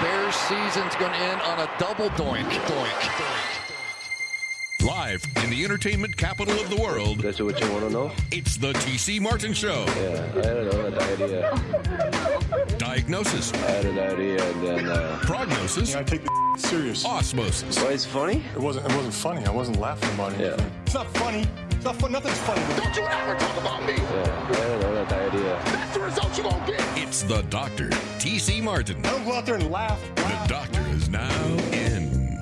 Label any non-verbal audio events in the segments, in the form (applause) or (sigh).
Bears season's going to end on a double doink. Doink. doink. Live in the entertainment capital of the world. That's what you want to know? It's the TC Martin Show. Yeah, I don't know, an idea. Diagnosis. I had an idea and then. Uh, Prognosis. I take the serious. Osmosis. why it's funny? It wasn't. It wasn't funny. I wasn't laughing about it. Yeah. It's not funny. It's not fun. Nothing's funny. Don't you ever talk about me. Yeah, I don't know, that idea. That's the result you're going to get. It's the Doctor, TC Martin. I don't go out there and laugh. The Doctor is now in.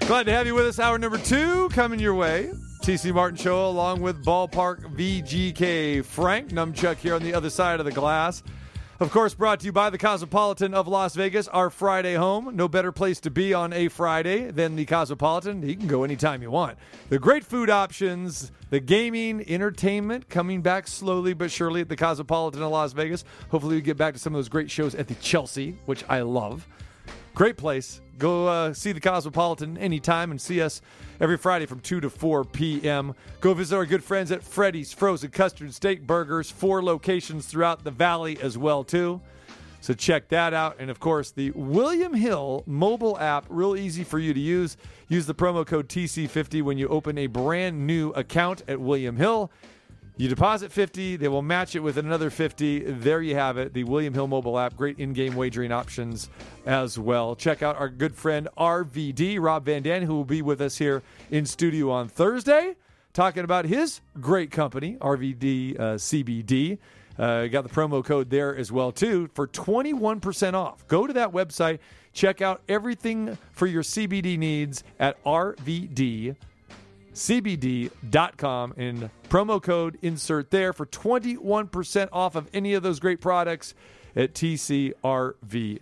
Glad to have you with us. Hour number two coming your way. TC Martin Show along with Ballpark VGK. Frank Numchuck here on the other side of the glass. Of course, brought to you by the Cosmopolitan of Las Vegas, our Friday home. No better place to be on a Friday than the Cosmopolitan. You can go anytime you want. The great food options, the gaming, entertainment coming back slowly but surely at the Cosmopolitan of Las Vegas. Hopefully, we get back to some of those great shows at the Chelsea, which I love. Great place. Go uh, see the Cosmopolitan anytime and see us every Friday from 2 to 4 p.m. Go visit our good friends at Freddy's Frozen Custard Steak Burgers, four locations throughout the valley as well too. So check that out. And of course, the William Hill mobile app, real easy for you to use. Use the promo code TC50 when you open a brand new account at William Hill. You deposit 50, they will match it with another 50. There you have it. The William Hill mobile app, great in-game wagering options as well. Check out our good friend RVD, Rob Van Dam, who will be with us here in studio on Thursday, talking about his great company, RVD uh, CBD. Uh, got the promo code there as well too for 21% off. Go to that website, check out everything for your CBD needs at RVD cbd.com and promo code insert there for 21% off of any of those great products at TCRVD.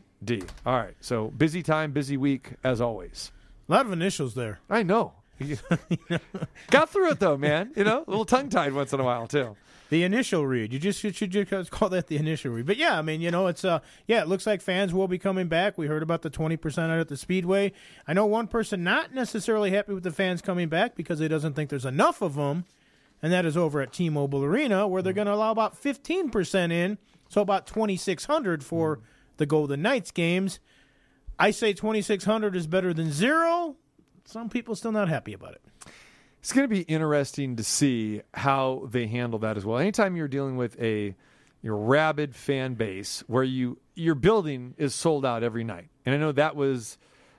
All right, so busy time, busy week as always. A lot of initials there. I know. (laughs) Got through it though, man. You know, a little tongue tied once in a while too. The initial read. You just should just call that the initial read. But yeah, I mean, you know, it's uh yeah, it looks like fans will be coming back. We heard about the 20% out at the Speedway. I know one person not necessarily happy with the fans coming back because he doesn't think there's enough of them, and that is over at T-Mobile Arena where they're going to allow about 15% in, so about 2600 for the Golden Knights games. I say 2600 is better than 0. Some people still not happy about it. It's going to be interesting to see how they handle that as well. Anytime you're dealing with a your rabid fan base where you your building is sold out every night, and I know that was,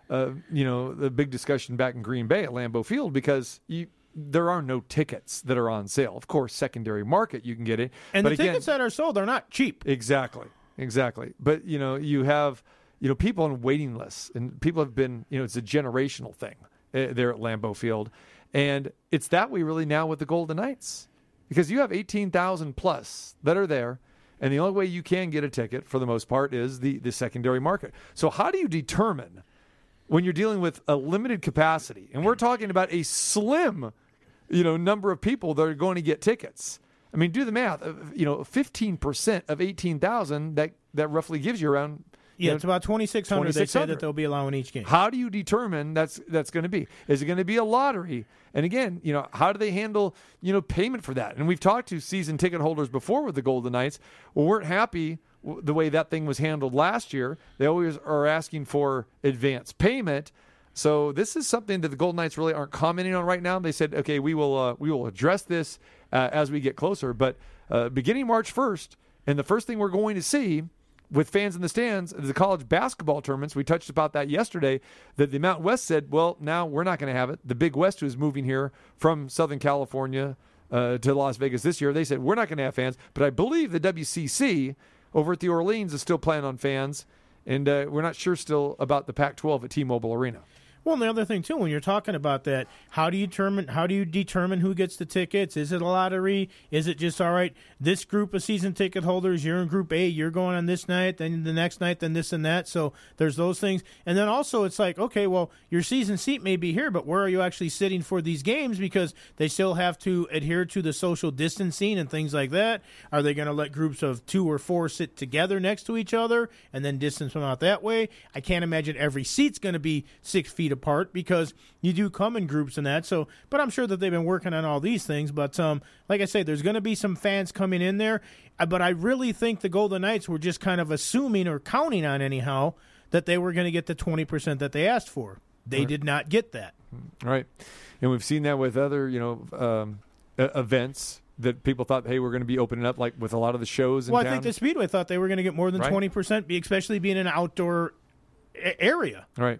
uh, you know, the big discussion back in Green Bay at Lambeau Field because you there are no tickets that are on sale. Of course, secondary market you can get it, And but the again, tickets that are sold are not cheap. Exactly. Exactly. But you know, you have you know people on waiting lists, and people have been you know it's a generational thing uh, there at Lambeau Field, and it's that way really now with the Golden Knights because you have eighteen thousand plus that are there. And the only way you can get a ticket, for the most part, is the, the secondary market. So, how do you determine when you're dealing with a limited capacity, and we're talking about a slim, you know, number of people that are going to get tickets? I mean, do the math. Uh, You know, fifteen percent of eighteen thousand that that roughly gives you around. you Yeah, know, it's about 2600 they say that they'll be allowing each game. How do you determine that's that's going to be? Is it going to be a lottery? And again, you know, how do they handle you know payment for that? And we've talked to season ticket holders before with the Golden Knights. Well, weren't happy the way that thing was handled last year. They always are asking for advance payment. So this is something that the Golden Knights really aren't commenting on right now. They said, okay, we will uh, we will address this uh, as we get closer. But uh, beginning March first, and the first thing we're going to see with fans in the stands is the college basketball tournaments. We touched about that yesterday. That the Mountain West said, well, now we're not going to have it. The Big West, who's moving here from Southern California uh, to Las Vegas this year, they said we're not going to have fans. But I believe the WCC over at the Orleans is still planning on fans, and uh, we're not sure still about the Pac-12 at T-Mobile Arena. Well, and the other thing too, when you're talking about that, how do you determine how do you determine who gets the tickets? Is it a lottery? Is it just all right? This group of season ticket holders, you're in group A, you're going on this night, then the next night, then this and that. So there's those things, and then also it's like, okay, well, your season seat may be here, but where are you actually sitting for these games? Because they still have to adhere to the social distancing and things like that. Are they going to let groups of two or four sit together next to each other and then distance them out that way? I can't imagine every seat's going to be six feet apart because you do come in groups and that. So, but I'm sure that they've been working on all these things. But um, like I say, there's going to be some fans coming in there. Uh, But I really think the Golden Knights were just kind of assuming or counting on anyhow that they were going to get the 20% that they asked for. They did not get that. Right. And we've seen that with other, you know, um, uh, events that people thought, hey, we're going to be opening up, like with a lot of the shows Well, I think the Speedway thought they were going to get more than Right. 20%, be- especially being an outdoor a- area. Right.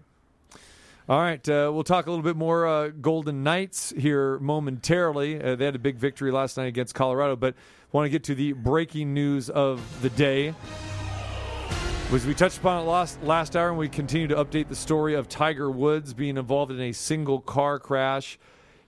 All right. Uh, we'll talk a little bit more uh, Golden Knights here momentarily. Uh, they had a big victory last night against Colorado, but want to get to the breaking news of the day. Was we touched upon it last, last hour, and we continue to update the story of Tiger Woods being involved in a single car crash.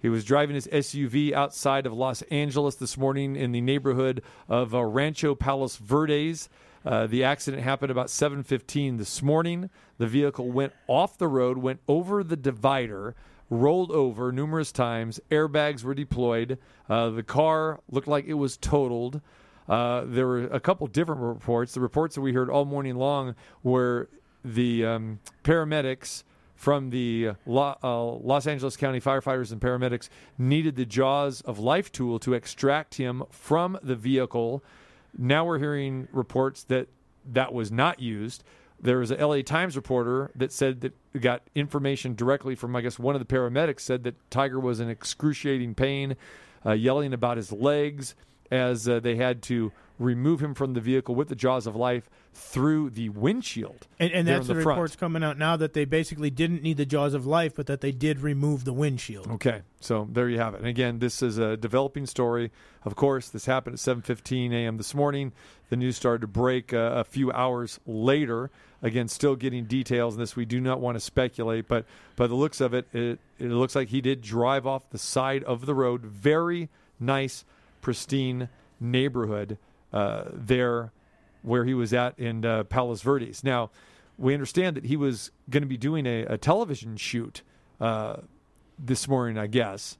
He was driving his SUV outside of Los Angeles this morning in the neighborhood of uh, Rancho Palos Verdes. Uh, the accident happened about 7:15 this morning. The vehicle went off the road, went over the divider, rolled over numerous times. Airbags were deployed. Uh, the car looked like it was totaled. Uh, there were a couple different reports. The reports that we heard all morning long were the um, paramedics from the Lo- uh, Los Angeles County firefighters and paramedics needed the Jaws of Life tool to extract him from the vehicle. Now we're hearing reports that that was not used. There was a LA Times reporter that said that got information directly from, I guess, one of the paramedics said that Tiger was in excruciating pain, uh, yelling about his legs as uh, they had to remove him from the vehicle with the jaws of life through the windshield. And, and that's in the, reports coming out now that they basically didn't need the jaws of life, but that they did remove the windshield. Okay, so there you have it. And again, this is a developing story. Of course, this happened at 7:15 a.m. this morning. The news started to break uh, a few hours later. Again, still getting details on this. We do not want to speculate, but by the looks of it, it, it looks like he did drive off the side of the road. Very nice, pristine neighborhood uh, there where he was at in uh, Palos Verdes. Now, we understand that he was going to be doing a, a television shoot uh, this morning, I guess.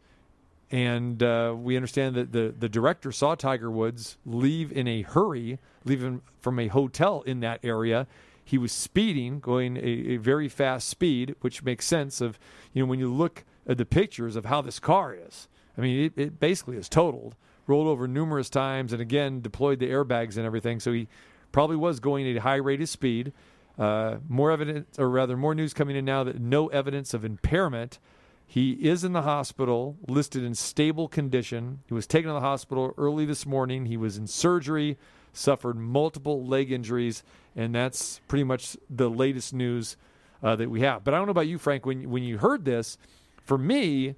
And uh, we understand that the, the director saw Tiger Woods leave in a hurry, leaving from a hotel in that area. He was speeding, going a, a very fast speed, which makes sense of, you know, when you look at the pictures of how this car is. I mean, it, it basically is totaled, rolled over numerous times, and again, deployed the airbags and everything. So he probably was going at a high rate of speed. Uh, more evidence, or rather, more news coming in now that no evidence of impairment. He is in the hospital, listed in stable condition. He was taken to the hospital early this morning. He was in surgery, suffered multiple leg injuries, and that's pretty much the latest news uh, that we have. But I don't know about you, Frank. When when you heard this, for me,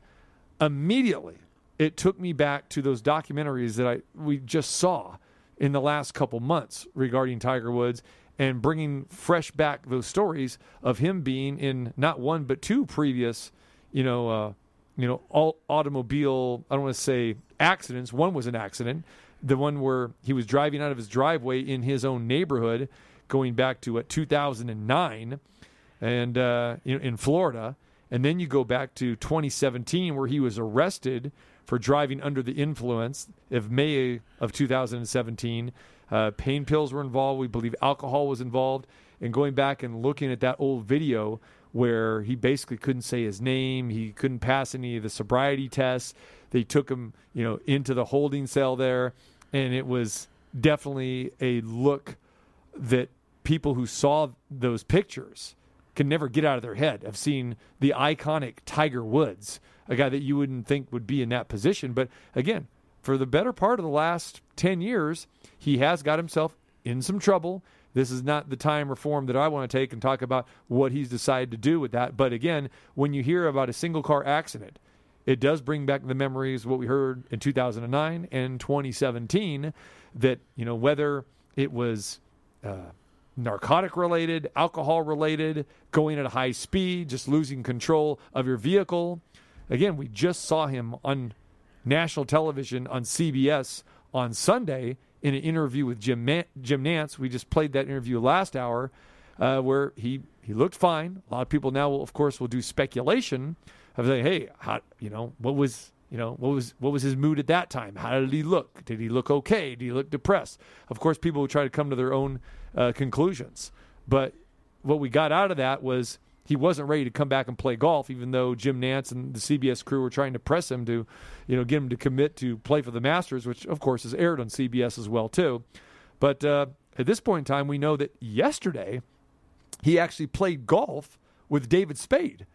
immediately it took me back to those documentaries that I we just saw in the last couple months regarding Tiger Woods and bringing fresh back those stories of him being in not one but two previous, you know, uh, you know, all automobile. I don't want to say accidents. One was an accident, the one where he was driving out of his driveway in his own neighborhood, going back to uh, 2009, and uh, know, in Florida. And then you go back to 2017, where he was arrested for driving under the influence of May of 2017. Uh, pain pills were involved. We believe alcohol was involved. And going back and looking at that old video where he basically couldn't say his name, he couldn't pass any of the sobriety tests. They took him, you know, into the holding cell there, and it was definitely a look that people who saw those pictures can never get out of their head of seeing the iconic Tiger Woods, a guy that you wouldn't think would be in that position. But again, for the better part of the last 10 years, he has got himself in some trouble. This is not the time reform that I want to take and talk about what he's decided to do with that. But again, when you hear about a single car accident, it does bring back the memories of what we heard in 2009 and 2017 that, you know, whether it was uh, narcotic related, alcohol related, going at a high speed, just losing control of your vehicle. Again, we just saw him on national television on CBS on Sunday in an interview with Jim Ma- Jim Nantz. We just played that interview last hour, uh, where he he looked fine. A lot of people now, will, of course, will do speculation of saying, "Hey, how, you know, what was you know what was what was his mood at that time? How did he look? Did he look okay? Did he look depressed?" Of course, people will try to come to their own uh, conclusions, but what we got out of that was he wasn't ready to come back and play golf, even though Jim Nantz and the CBS crew were trying to press him to, you know, get him to commit to play for the Masters, which of course is aired on CBS as well too. But uh, at this point in time, we know that yesterday he actually played golf with David Spade.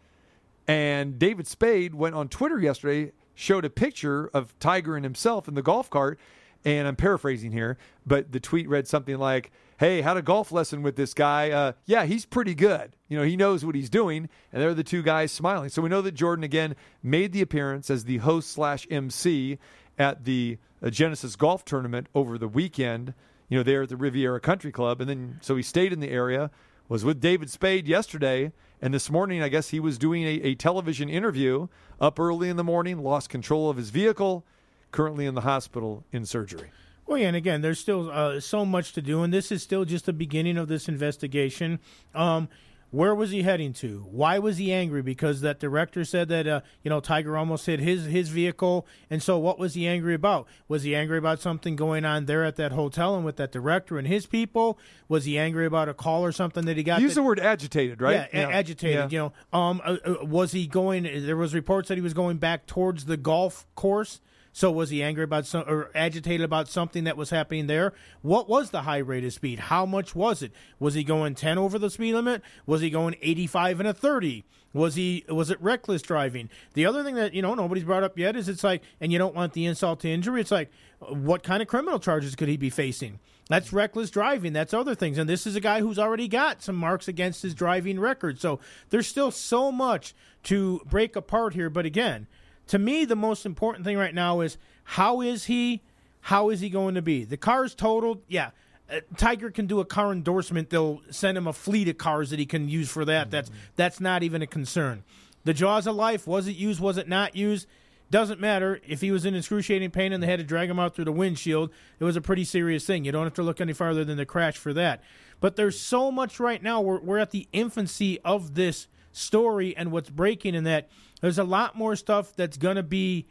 And David Spade went on Twitter yesterday, showed a picture of Tiger and himself in the golf cart. And I'm paraphrasing here, but the tweet read something like, Hey, had a golf lesson with this guy. Uh, yeah, he's pretty good. You know, he knows what he's doing. And there are the two guys smiling. So we know that Jordan, again, made the appearance as the host slash MC at the uh, Genesis Golf Tournament over the weekend, you know, there at the Riviera Country Club. And then, so he stayed in the area, was with David Spade yesterday. And this morning, I guess he was doing a, a television interview up early in the morning, lost control of his vehicle, currently in the hospital in surgery. Well, yeah, and again, there's still uh, so much to do, and this is still just the beginning of this investigation. Um, where was he heading to? Why was he angry? Because that director said that uh, you know Tiger almost hit his his vehicle, and so what was he angry about? Was he angry about something going on there at that hotel and with that director and his people? Was he angry about a call or something that he got? Use that- the word agitated, right? yeah, a- agitated. You know, um, uh, uh, was he going? There was reports that he was going back towards the golf course. So was he angry about some or agitated about something that was happening there? What was the high rate of speed? How much was it? Was he going 10 over the speed limit? Was he going 85 and a 30? Was he was it reckless driving? The other thing that you know nobody's brought up yet is it's like, and you don't want the insult to injury. It's like, what kind of criminal charges could he be facing? That's reckless driving. That's other things. And this is a guy who's already got some marks against his driving record. So there's still so much to break apart here. But again, to me, the most important thing right now is how is he? How is he going to be? The car's totaled. Yeah. Uh, Tiger can do a car endorsement. They'll send him a fleet of cars that he can use for that. That's that's not even a concern. The jaws of life was it used? Was it not used? Doesn't matter if he was in excruciating pain and they had to drag him out through the windshield. It was a pretty serious thing. You don't have to look any farther than the crash for that. But there's so much right now. We're, we're at the infancy of this story and what's breaking in that there's a lot more stuff that's going to be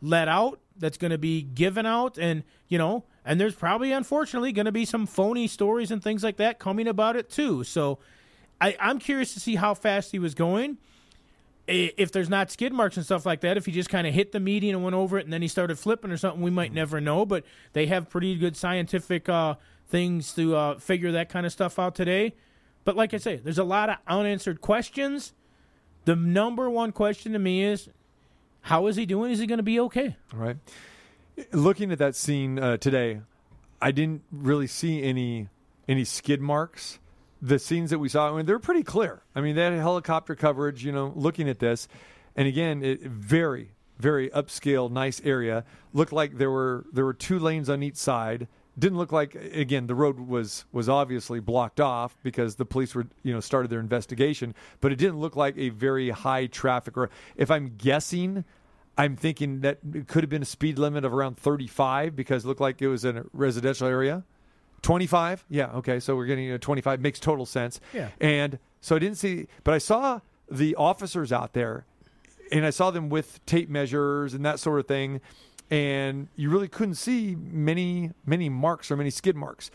let out, that's going to be given out, and, you know, and there's probably, unfortunately, going to be some phony stories and things like that coming about it too. So I, I'm curious to see how fast he was going if there's not skid marks and stuff like that, if he just kind of hit the median and went over it and then he started flipping or something, we might never know. But they have pretty good scientific uh, things to uh, figure that kind of stuff out today. But like I say, there's a lot of unanswered questions. The number one question to me is, how is he doing? Is he going to be okay? Right. Looking at that scene uh, today, I didn't really see any any skid marks. The scenes that we saw, I mean, they're pretty clear. I mean, they had helicopter coverage. You know, looking at this, and again, it very very upscale, nice area. Looked like there were there were two lanes on each side. Didn't look like again the road was was obviously blocked off because the police were you know started their investigation, but it didn't look like a very high traffic or if I'm guessing I'm thinking that it could have been a speed limit of around 35 because it looked like it was in a residential area. 25? Yeah, okay. So we're getting a 25 makes total sense. Yeah. And so I didn't see but I saw the officers out there and I saw them with tape measures and that sort of thing and you really couldn't see many many marks or many skid marks.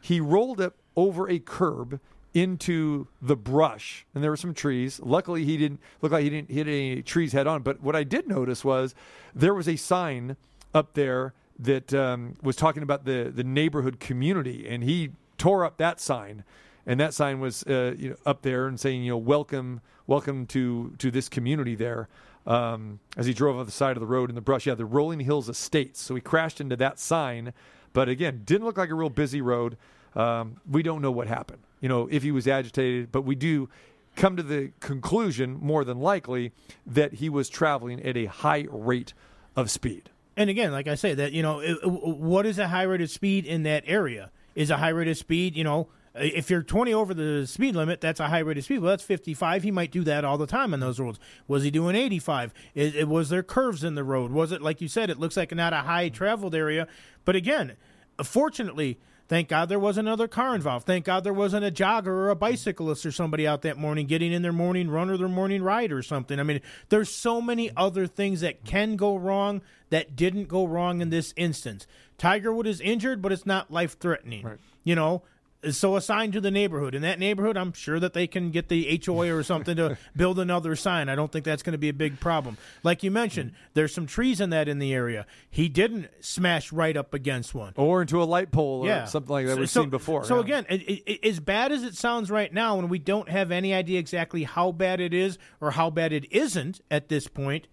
He rolled up over a curb into the brush and there were some trees. Luckily he didn't look like he didn't hit any trees head on, but what I did notice was there was a sign up there that um, was talking about the the neighborhood community and he tore up that sign and that sign was uh, you know up there and saying you know welcome welcome to to this community there um, as he drove on the side of the road in the brush. Yeah the rolling hills estates. So he crashed into that sign. But again didn't look like a real busy road. Um, we don't know what happened. You know if he was agitated but we do come to the conclusion more than likely that he was traveling at a high rate of speed. And again, like I say, that you know, it- what is a high rate of speed in that area? Is a high rate of speed, you know, Uh, if you're 20 over the speed limit, that's a high rate of speed. Well, that's 55. He might do that all the time on those roads. Was he doing 85? Is, it, was there curves in the road? Was it like you said? It looks like not a high traveled area. But again, fortunately, thank God there wasn't another car involved. Thank God there wasn't a jogger or a bicyclist or somebody out that morning getting in their morning run or their morning ride or something. I mean, there's so many other things that can go wrong that didn't go wrong in this instance. Tiger Wood is injured, but it's not life threatening. You know, so assigned to the neighborhood. In that neighborhood, I'm sure that they can get the HOA or something to (laughs) build another sign. I don't think that's going to be a big problem. Like you mentioned, mm-hmm. there's some trees in that in the area. He didn't smash right up against one. or into a light pole or Yeah, something like that So- we've so- seen before. So yeah. again, it, it, as bad as it sounds right now, and we don't have any idea exactly how bad it is or how bad it isn't at this point,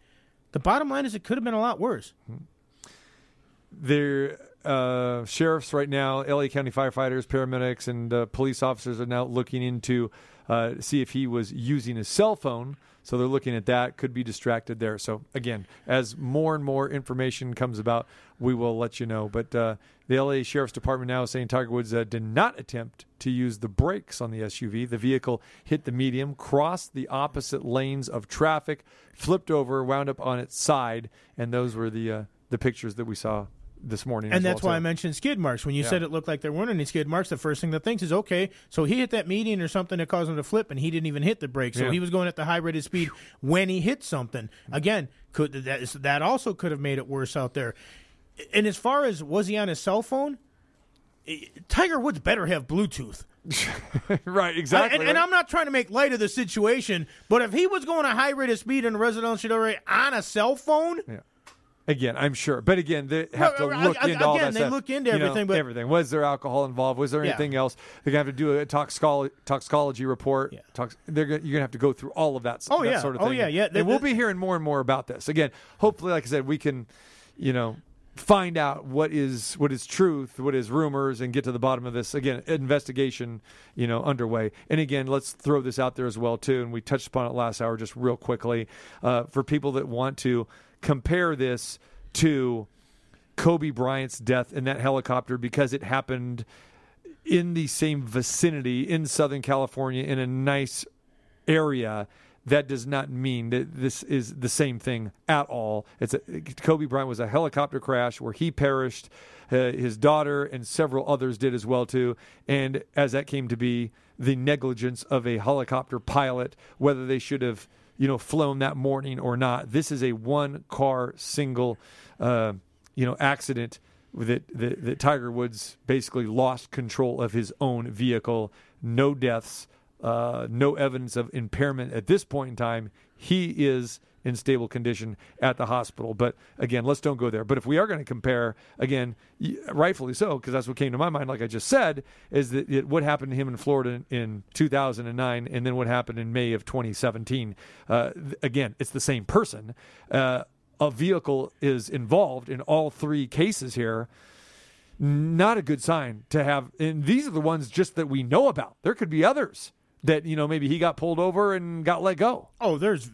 the bottom line is it could have been a lot worse. Hmm. their uh, sheriffs right now, LA County firefighters, paramedics, and uh, police officers are now looking into uh, see if he was using his cell phone. So they're looking at that. Could be distracted there. So again, as more and more information comes about, we will let you know. But uh, the LA Sheriff's Department now is saying Tiger Woods uh, did not attempt to use the brakes on the SUV. The vehicle hit the medium, crossed the opposite lanes of traffic, flipped over, wound up on its side, and those were the uh, the pictures that we saw this morning. And that's well, why I mentioned skid marks. When you Yeah. said it looked like there weren't any skid marks, the first thing that thinks is, okay, so he hit that median or something that caused him to flip, and he didn't even hit the brake. So Yeah. he was going at the high rate of speed when he hit something. Again, could that is- that also could have made it worse out there. And as far as was he on his cell phone, Tiger Woods better have Bluetooth. (laughs) right, exactly. And, and. I'm not trying to make light of the situation, but if he was going a high rate of speed in a residential area on a cell phone, Again, I'm sure, but again, they have to Well, I- look I- into all again, that they stuff. look into You know, everything, but- everything. Was there alcohol involved? Was there Yeah. anything else? They're gonna have to do a toxicology toxicology report. Yeah. Tox, they're gonna, you're gonna have to go through all of that. Oh, that yeah. sort of Oh, thing. yeah, yeah. And we'll The- be hearing more and more about this. Again, hopefully, like I said, we can, you know, find out what is what is truth, what is rumors, and get to the bottom of this. Again, investigation, you know, underway. And again, let's throw this out there as well too. And we touched upon it last hour, just real quickly, uh, for people that want to compare this to Kobe Bryant's death in that helicopter because it happened in the same vicinity in Southern California in a nice area. That does not mean that this is the same thing at all. It's a, Kobe Bryant was a helicopter crash where he perished. Uh, his daughter and several others did as well too. And as that came to be, the negligence of a helicopter pilot, whether they should have you know flown that morning or not. This is a one car single uh, you know accident that, that that Tiger Woods basically lost control of his own vehicle. No deaths, uh, no evidence of impairment at this point in time. He is in stable condition at the hospital. But again, let's don't go there. But if we are going to compare, again, rightfully so, because that's what came to my mind, like I just said, is that it, what happened to him in Florida in, in 2009 and then what happened in May of 2017. Uh, again, it's the same person. Uh, a vehicle is involved in all three cases here not a good sign to have and these are the ones just that we know about there could be others that you know maybe he got pulled over and got let go Oh, there's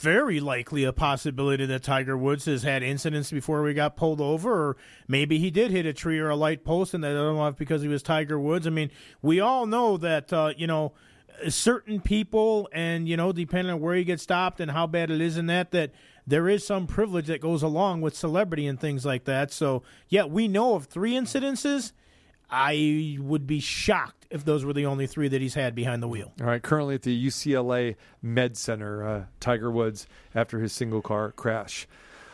very likely a possibility that Tiger Woods has had incidents before we got pulled over, or maybe he did hit a tree or a light post, and they don't know if because he was Tiger Woods. I mean, we all know that uh, you know certain people, and you know, depending on where you get stopped and how bad it is, and that that there is some privilege that goes along with celebrity and things like that. So, yeah, we know of three incidences. I would be shocked if those were the only three that he's had behind the wheel. all right currently at the ucla med center uh, tiger woods after his single car crash.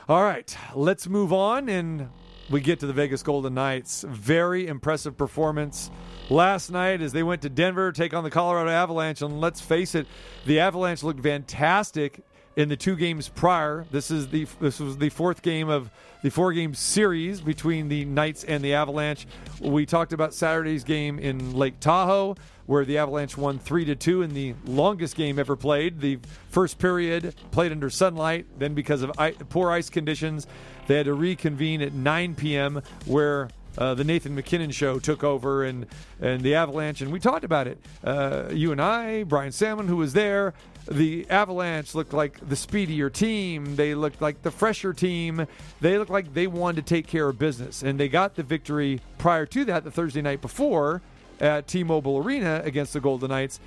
All right let's move on and we get to the vegas golden knights. Very impressive performance last night as they went to denver take on the colorado avalanche. And let's face it the avalanche looked fantastic in the two games prior. This is the this was the fourth game of the four game series between the Knights and the Avalanche. We talked about Saturday's game in Lake Tahoe where the Avalanche won 3 to 2 in the longest game ever played. The first period played under sunlight, then because of poor ice conditions, they had to reconvene at 9 p.m. where uh, the Nathan MacKinnon show took over and and the Avalanche and we talked about it. Uh, you and I, Brian Salmon, who was there. The Avalanche looked like the speedier team. They looked like the fresher team. They looked like they wanted to take care of business, and they got the victory prior to that, the Thursday night before, at T-Mobile Arena against the Golden Knights.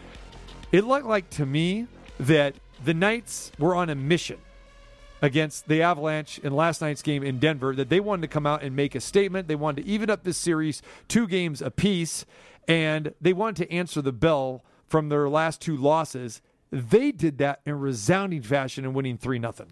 It looked like to me that the Knights were on a mission against the Avalanche in last night's game in Denver that they wanted to come out and make a statement. They wanted to even up this series two games apiece, and they wanted to answer the bell from their last two losses. They did that in resounding fashion and winning 3 nothing.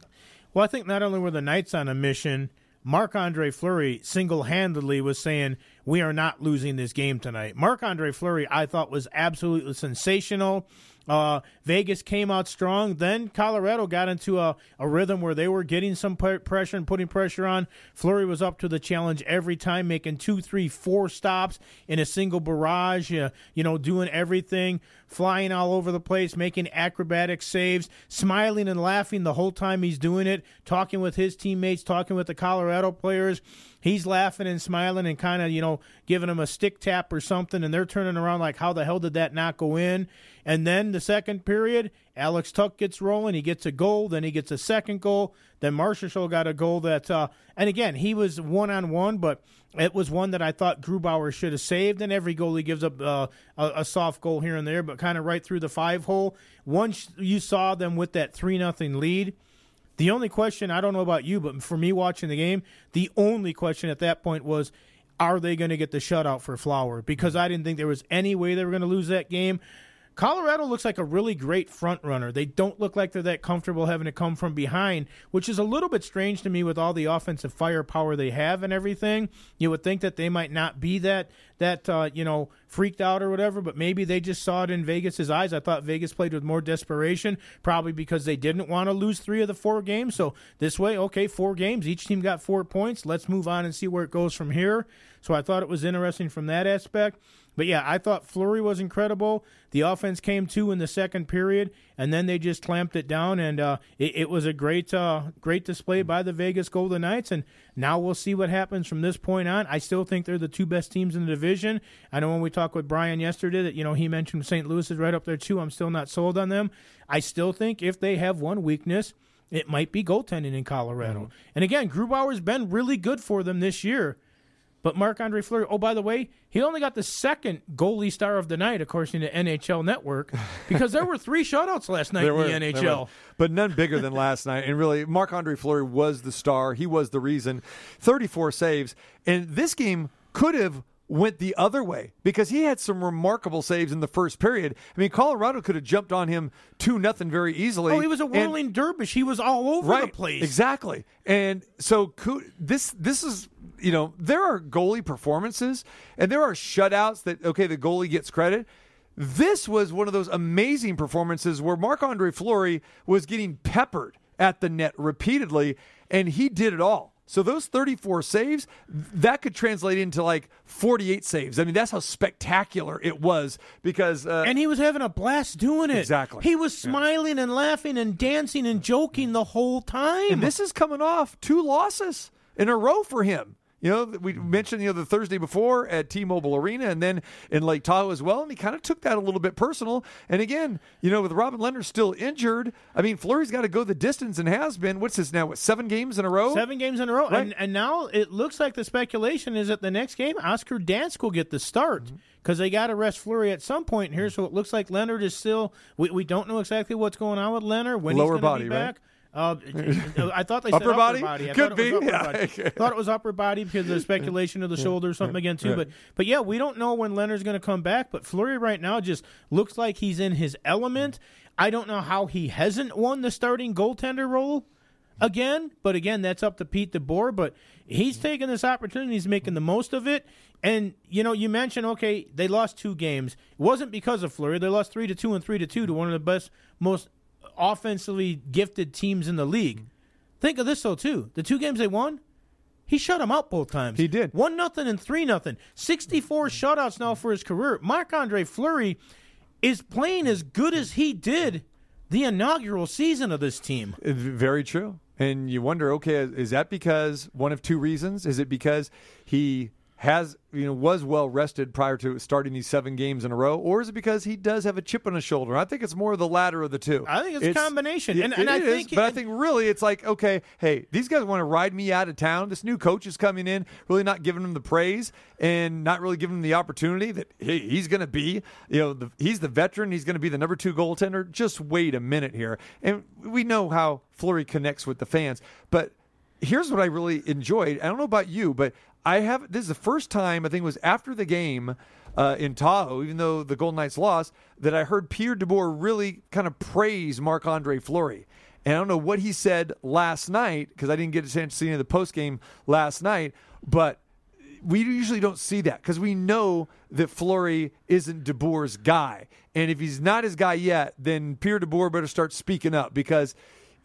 Well, I think not only were the Knights on a mission, Marc Andre Fleury single handedly was saying, We are not losing this game tonight. Marc Andre Fleury, I thought, was absolutely sensational. Uh, Vegas came out strong. Then Colorado got into a, a rhythm where they were getting some p- pressure and putting pressure on. Fleury was up to the challenge every time, making two, three, four stops in a single barrage, uh, you know, doing everything, flying all over the place, making acrobatic saves, smiling and laughing the whole time he's doing it, talking with his teammates, talking with the Colorado players. He's laughing and smiling and kind of you know giving him a stick tap or something and they're turning around like how the hell did that not go in? And then the second period alex Tuch gets rolling he gets a goal then he gets a second goal then marshall got a goal that uh, and again he was one on one but it was one that i thought grubauer should have saved and every goal he gives up uh, a, a soft goal here and there but kind of right through the five hole once you saw them with that three nothing lead the only question, I don't know about you, but for me watching the game, the only question at that point was, are they going to get the shutout for Flower? Because I didn't think there was any way they were going to lose that game. Colorado looks like a really great front runner. They don't look like they're that comfortable having to come from behind, which is a little bit strange to me with all the offensive firepower they have and everything. You would think that they might not be that that uh, you know freaked out or whatever, but maybe they just saw it in Vegas's eyes. I thought Vegas played with more desperation, probably because they didn't want to lose three of the four games. So this way, okay, four games, each team got four points. Let's move on and see where it goes from here. So I thought it was interesting from that aspect. But yeah, I thought Fleury was incredible. The offense came to in the second period, and then they just clamped it down, and uh, it, it, was a great, uh, great display by the Vegas Golden Knights. And now we'll see what happens from this point on. I still think they're the two best teams in the division. I know when we talked with Brian yesterday that you know he mentioned St. Louis is right up there too. I'm still not sold on them. I still think if they have one weakness. It might be goaltending in Colorado. Mm-hmm. And again, Grubauer's been really good for them this year. But Marc Andre Fleury, oh, by the way, he only got the second goalie star of the night, according to NHL Network, because there were three shutouts last night were, in the NHL. But none bigger than last night. And really, Marc Andre Fleury was the star. He was the reason. 34 saves. And this game could have went the other way because he had some remarkable saves in the first period. I mean, Colorado could have jumped on him two nothing very easily. Oh, he was a whirling and, dervish. He was all over right, the place. Exactly. And so this this is you know there are goalie performances and there are shutouts that okay the goalie gets credit. This was one of those amazing performances where Marc Andre Fleury was getting peppered at the net repeatedly, and he did it all. So those 34 saves, that could translate into like 48 saves. I mean, that's how spectacular it was because uh, and he was having a blast doing it. Exactly. He was smiling yeah. and laughing and dancing and joking the whole time. And this is coming off two losses in a row for him. You know, we mentioned you know the Thursday before at T-Mobile Arena, and then in Lake Tahoe as well. And he kind of took that a little bit personal. And again, you know, with Robin Lehner still injured, I mean, Fleury's got to go the distance and has been. What's this now? What seven games in a row? Seven games in a row, right. and and now it looks like the speculation is that the next game Oscar Dansk will get the start. Because mm-hmm. they got to rest Fleury at some point here, so it looks like Lehner is still. We, we don't know exactly what's going on with Lehner when Lower he's going to be back. Right? Uh, I thought they said upper body. body. I Could be. (laughs) yeah. Body. thought it was upper body because of the speculation of the shoulder or something again too. But but yeah, we don't know when Lehner's going to come back. But Fleury right now just looks like he's in his element. I don't know how he hasn't won the starting goaltender role again. But again, that's up to Pete DeBoer. But he's taking this opportunity. He's making the most of it. And you know, you mentioned okay, they lost two games. It wasn't because of Fleury. They lost three to two and three to two to one of the best, most offensively gifted teams in the league. Think of this though too. The two games they won, he shut them out both times. He did. One nothing and three nothing. Sixty four shutouts now for his career. Marc Andre Fleury is playing as good as he did the inaugural season of this team. Uh, very true. And you wonder, okay, is that because one of two reasons? Is it because he has you know was well rested prior to starting these seven games in a row, or is it because he does have a chip on his shoulder? I think it's more the latter of the two. I think it's, it's a combination, and, it, and it I is, think, but I think really it's like okay, hey, these guys want to ride me out of town. This new coach is coming in, really not giving him the praise and not really giving him the opportunity that hey, he's going to be. You know, the, he's the veteran. He's going to be the number two goaltender. Just wait a minute here, and we know how Fleury connects with the fans, but here's what I really enjoyed. I don't know about you, but I have this is the first time I think it was after the game uh, in Tahoe, even though the Golden Knights lost, that I heard Pierre DeBoer really kind of praise Marc Andre Fleury. And I don't know what he said last night because I didn't get a chance to see any of the post game last night, but we usually don't see that because we know that Fleury isn't DeBoer's guy. And if he's not his guy yet, then Pierre DeBoer better start speaking up because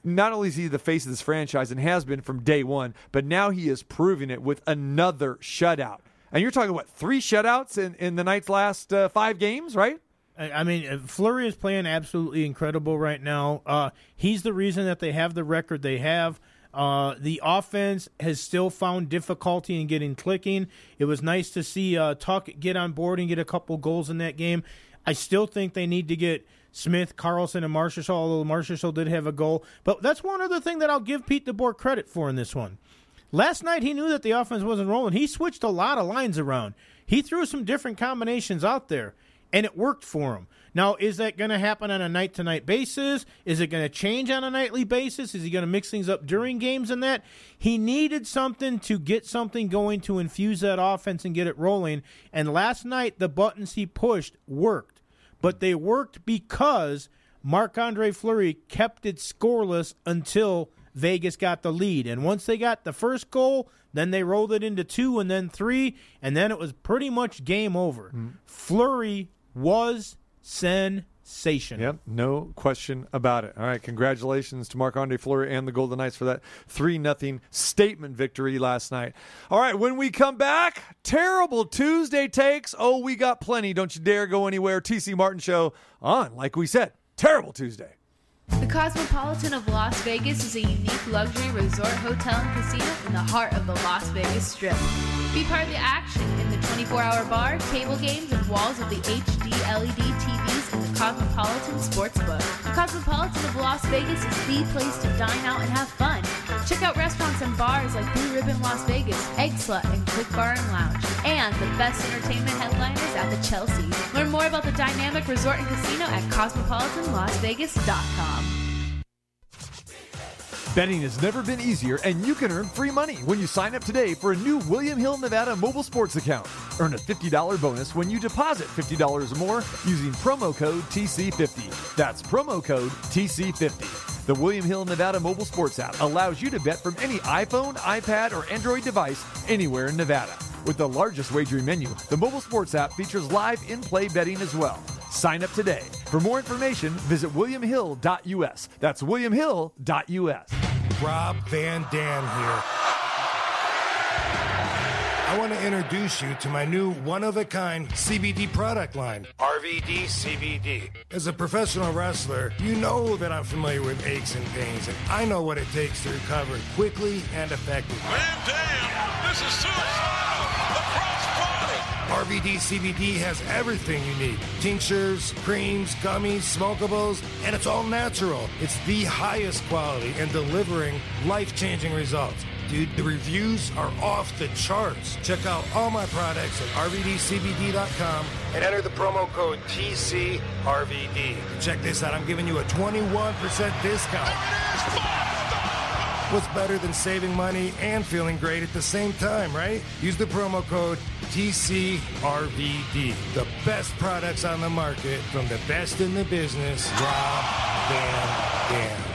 not only is he the face of this franchise and has been from day one, but now he is proving it with another shutout. And you're talking, what, three shutouts in, in the Knights' last uh, five games, right? I I mean, uh, Fleury is playing absolutely incredible right now. Uh, he's the reason that they have the record they have. Uh, the offense has still found difficulty in getting clicking. It was nice to see uh, Tuch get on board and get a couple goals in that game. I still think they need to get Smith, Karlsson, and Marshall, although Marshall did have a goal. But that's one other thing that I'll give Pete DeBoer credit for in this one. Last night, he knew that the offense wasn't rolling. He switched a lot of lines around. He threw some different combinations out there, and it worked for him. Now, is that going to happen on a night to night basis? Is it going to change on a nightly basis? Is he going to mix things up during games and that? He needed something to get something going to infuse that offense and get it rolling. And last night, the buttons he pushed worked. But they worked because Marc Andre Fleury kept it scoreless until Vegas got the lead. And once they got the first goal, then they rolled it into two and then three, and then it was pretty much game over. Hmm. Fleury was sensation. Yep, no question about it. All right, congratulations to Marc Andre Fleury and the Golden Knights for that 3 0 statement victory last night. All right, when we come back, terrible Tuesday takes. Oh, we got plenty. Don't you dare go anywhere. TC Martin Show on, like we said, terrible Tuesday. The Cosmopolitan of Las Vegas is a unique luxury resort hotel and casino in the heart of the Las Vegas Strip. Be part of the action in the 24-hour bar, table games, and walls of the HD LED TVs in the Cosmopolitan Sportsbook. The Cosmopolitan of Las Vegas is the place to dine out and have fun. Check out restaurants and bars like Blue Ribbon Las Vegas, Egg Slut, and Quick Bar and Lounge, and the best entertainment headliners at the Chelsea. Learn more about the dynamic resort and casino at cosmopolitanlasvegas.com. Betting has never been easier, and you can earn free money when you sign up today for a new William Hill, Nevada mobile sports account. Earn a $50 bonus when you deposit $50 or more using promo code TC50. That's promo code TC50. The William Hill, Nevada mobile sports app allows you to bet from any iPhone, iPad, or Android device anywhere in Nevada. With the largest wagering menu, the mobile sports app features live in play betting as well. Sign up today. For more information, visit williamhill.us. That's williamhill.us. Rob Van Dam here. I want to introduce you to my new one of a kind CBD product line, RVD CBD. As a professional wrestler, you know that I'm familiar with aches and pains, and I know what it takes to recover quickly and effectively. Van Dam, this is suicidal. The crossbody. RVD CBD has everything you need tinctures, creams, gummies, smokables, and it's all natural. It's the highest quality and delivering life changing results. Dude, the reviews are off the charts. Check out all my products at RVDCBD.com and enter the promo code TCRVD. Check this out, I'm giving you a 21% discount. What's better than saving money and feeling great at the same time, right? Use the promo code TCRVD. The best products on the market from the best in the business. Rob Van Dam.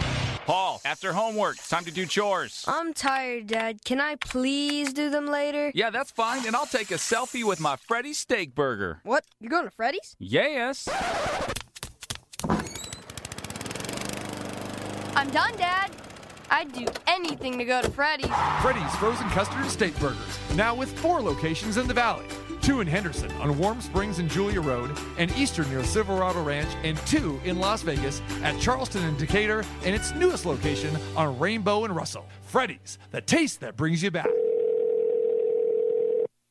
Paul, after homework, time to do chores. I'm tired, Dad. Can I please do them later? Yeah, that's fine, and I'll take a selfie with my Freddy's Steak Burger. What? You're going to Freddy's? Yes. I'm done, Dad. I'd do anything to go to Freddy's. Freddy's Frozen Custard Steak Burgers, now with four locations in the Valley. Two in Henderson on Warm Springs and Julia Road, and eastern near Silverado Ranch, and two in Las Vegas at Charleston and Decatur, and its newest location on Rainbow and Russell. Freddy's, the taste that brings you back.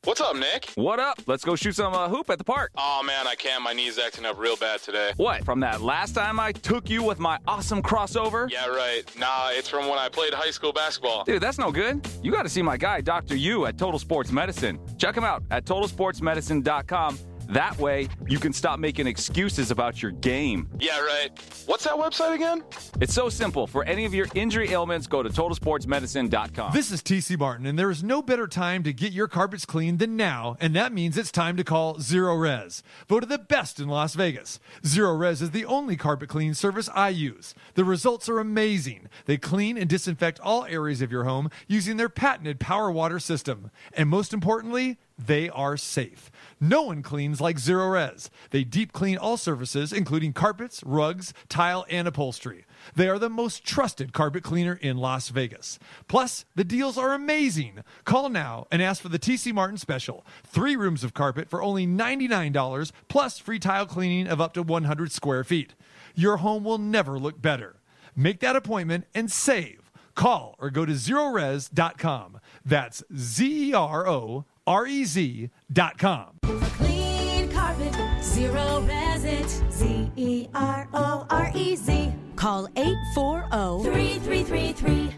What's up, Nick? What up? Let's go shoot some uh, hoop at the park. Oh man, I can't. My knee's acting up real bad today. What? From that last time I took you with my awesome crossover? Yeah, right. Nah, it's from when I played high school basketball. Dude, that's no good. You got to see my guy, Dr. U, at Total Sports Medicine. Check him out at totalsportsmedicine.com That way, you can stop making excuses about your game. Yeah, right. What's that website again? It's so simple. For any of your injury ailments, go to totalsportsmedicine.com. This is TC Martin, and there is no better time to get your carpets clean than now, and that means it's time to call Zerorez. Voted the best in Las Vegas. Zerorez is the only carpet cleaning service I use. The results are amazing. They clean and disinfect all areas of your home using their patented Power Water system. And most importantly, they are safe. No one cleans like Zerorez. They deep clean all surfaces, including carpets, rugs, tile, and upholstery. They are the most trusted carpet cleaner in Las Vegas. Plus, the deals are amazing. Call now and ask for the TC Martin special. Three rooms of carpet for only $99, plus free tile cleaning of up to 100 square feet. Your home will never look better. Make that appointment and save. Call or go to zerorez.com. That's Z E R O R E Z.com. Clean carpet, zero resit. Z E R O R E Z. Call 840 3333.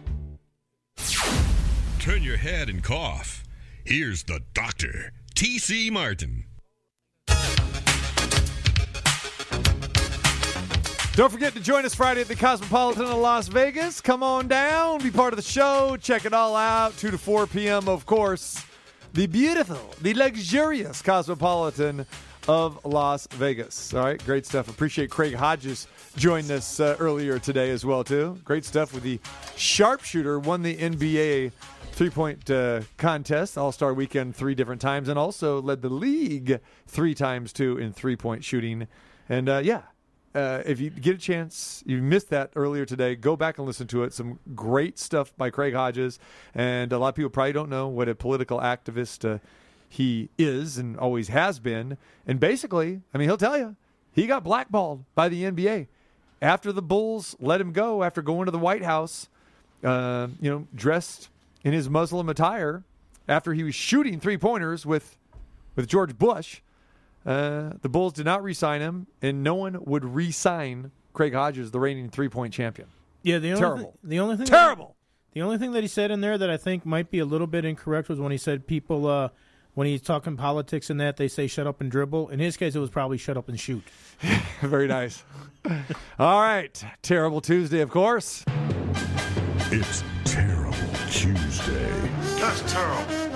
Turn your head and cough. Here's the doctor, T.C. Martin. Don't forget to join us Friday at the Cosmopolitan of Las Vegas. Come on down, be part of the show, check it all out. 2 to 4 p.m., of course. The beautiful, the luxurious Cosmopolitan of Las Vegas. All right, great stuff. Appreciate Craig Hodges joined us uh, earlier today as well, too. Great stuff with the sharpshooter, won the NBA three point uh, contest, All Star weekend, three different times, and also led the league three times, too, in three point shooting. And uh, yeah, uh, if you get a chance, you missed that earlier today, go back and listen to it. Some great stuff by Craig Hodges. And a lot of people probably don't know what a political activist uh, he is and always has been. And basically, I mean, he'll tell you, he got blackballed by the NBA after the Bulls let him go after going to the White House, uh, you know, dressed in his Muslim attire after he was shooting three pointers with, with George Bush. Uh, the Bulls did not re-sign him, and no one would re-sign Craig Hodges, the reigning three-point champion. Yeah, the only Terrible. Thing, the only thing Terrible. That, the only thing that he said in there that I think might be a little bit incorrect was when he said people uh, when he's talking politics and that they say shut up and dribble. In his case, it was probably shut up and shoot. (laughs) Very nice. (laughs) All right, terrible Tuesday, of course. It's Terrible Tuesday. That's terrible.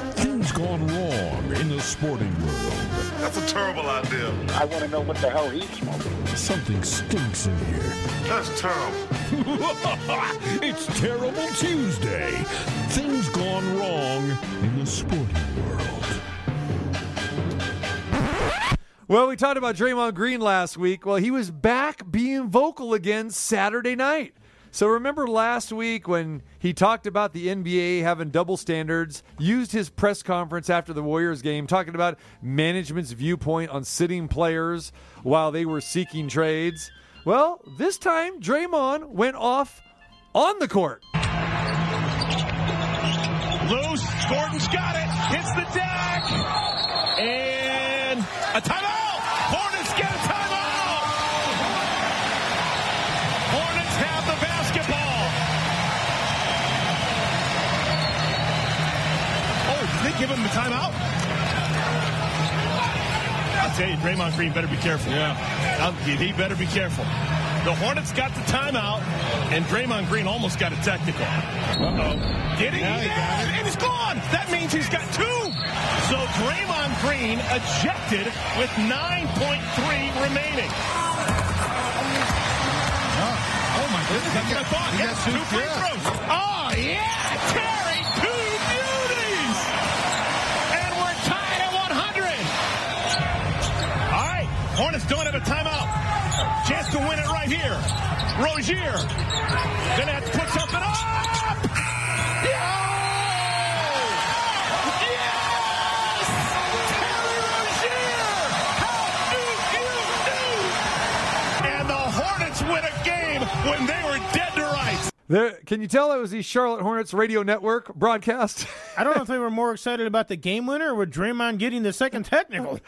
Things gone wrong in the sporting world. That's a terrible idea. I want to know what the hell he's smoking. Something stinks in here. That's terrible. (laughs) it's Terrible Tuesday. Things gone wrong in the sporting world. Well, we talked about Draymond Green last week. Well, he was back being vocal again Saturday night. So remember last week when he talked about the NBA having double standards, used his press conference after the Warriors game talking about management's viewpoint on sitting players while they were seeking trades. Well, this time Draymond went off on the court. Loose. Gordon's got it. Hits the deck. And a timeout. Tell you, Draymond Green better be careful. Yeah. I'll, he better be careful. The Hornets got the timeout, and Draymond Green almost got a technical. Uh-oh. Did he? Yeah, he it. and he's gone. That means he's got two. So Draymond Green ejected with 9.3 remaining. Oh, oh my goodness. That's what I thought. Yes, two free throws. Oh, yeah, Terry, two beauties. And we're tied at 100. All right, Hornets don't have a timeout. Chance to win it right here. Rozier gonna have to put something up. And the Hornets win a game when they were dead to rights. There, can you tell it was the Charlotte Hornets radio network broadcast? (laughs) I don't know if they were more excited about the game winner or Draymond getting the second technical.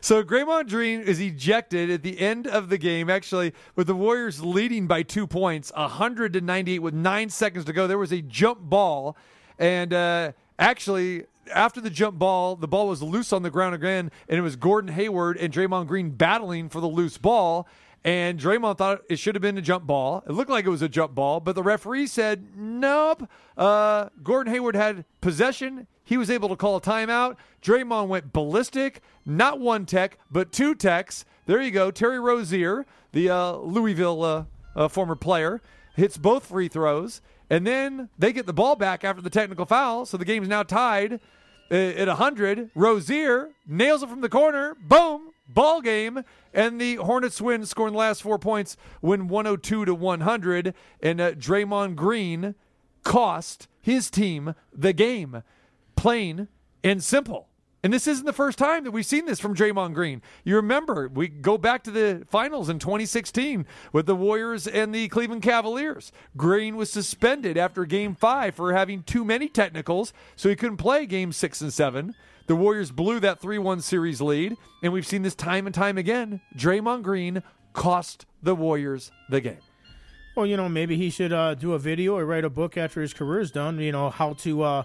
So Draymond Green is ejected at the end of the game, actually, with the Warriors leading by two points, 100 to 98 with nine seconds to go. There was a jump ball, and uh, actually, after the jump ball, the ball was loose on the ground again, and it was Gordon Hayward and Draymond Green battling for the loose ball. And Draymond thought it should have been a jump ball. It looked like it was a jump ball, but the referee said, nope. Uh, Gordon Hayward had possession. He was able to call a timeout. Draymond went ballistic. Not one tech, but two techs. There you go. Terry Rozier, the uh, Louisville uh, uh, former player, hits both free throws. And then they get the ball back after the technical foul. So the game's now tied uh, at 100. Rozier nails it from the corner. Boom. Ball game. And the Hornets win, scoring the last four points, win 102 to 100. And uh, Draymond Green cost his team the game. Plain and simple. And this isn't the first time that we've seen this from Draymond Green. You remember, we go back to the finals in 2016 with the Warriors and the Cleveland Cavaliers. Green was suspended after game five for having too many technicals, so he couldn't play game six and seven. The Warriors blew that 3 1 series lead, and we've seen this time and time again. Draymond Green cost the Warriors the game. Well, you know, maybe he should uh, do a video or write a book after his career is done. You know, how to uh,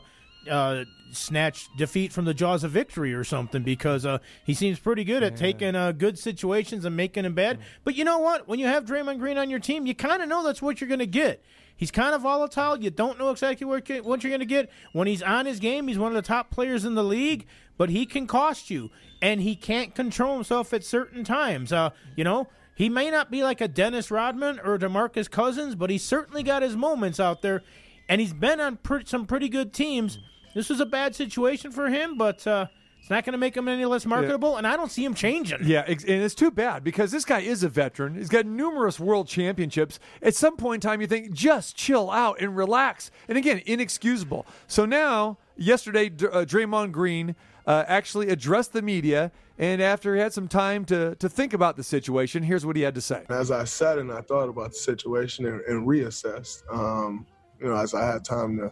uh, snatch defeat from the jaws of victory or something because uh, he seems pretty good at taking uh, good situations and making them bad. But you know what? When you have Draymond Green on your team, you kind of know that's what you're going to get. He's kind of volatile. You don't know exactly what you're going to get. When he's on his game, he's one of the top players in the league, but he can cost you, and he can't control himself at certain times. Uh, you know, he may not be like a Dennis Rodman or DeMarcus Cousins, but he's certainly got his moments out there, and he's been on pre- some pretty good teams. This was a bad situation for him, but uh, it's not going to make him any less marketable, and I don't see him changing. Yeah, and it's too bad because this guy is a veteran. He's got numerous world championships. At some point in time, you think, just chill out and relax. And again, inexcusable. So now, yesterday, D- uh, Draymond Green uh, actually addressed the media, and after he had some time to, to think about the situation, here's what he had to say. As I sat and I thought about the situation and, and reassessed, um, you know, as I had time to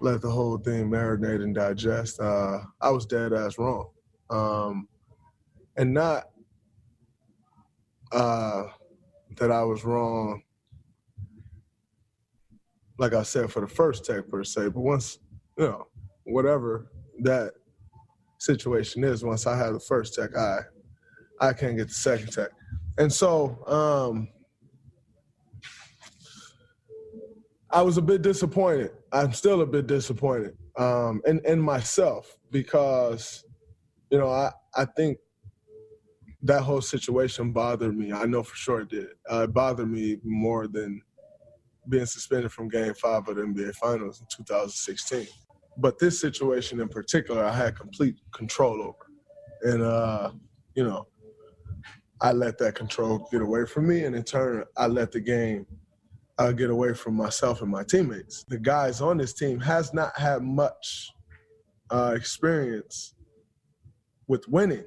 let the whole thing marinate and digest, uh, I was dead ass wrong. Um, and not uh, that I was wrong, like I said, for the first tech per se, but once, you know, whatever that situation is, once I have the first tech, I I can't get the second tech. And so um, I was a bit disappointed. I'm still a bit disappointed um, in, in myself because, you know, I, I think that whole situation bothered me. I know for sure it did. Uh, it bothered me more than being suspended from game five of the NBA Finals in 2016. But this situation in particular, I had complete control over. And, uh, you know, I let that control get away from me. And in turn, I let the game uh, get away from myself and my teammates. The guys on this team has not had much uh, experience with winning.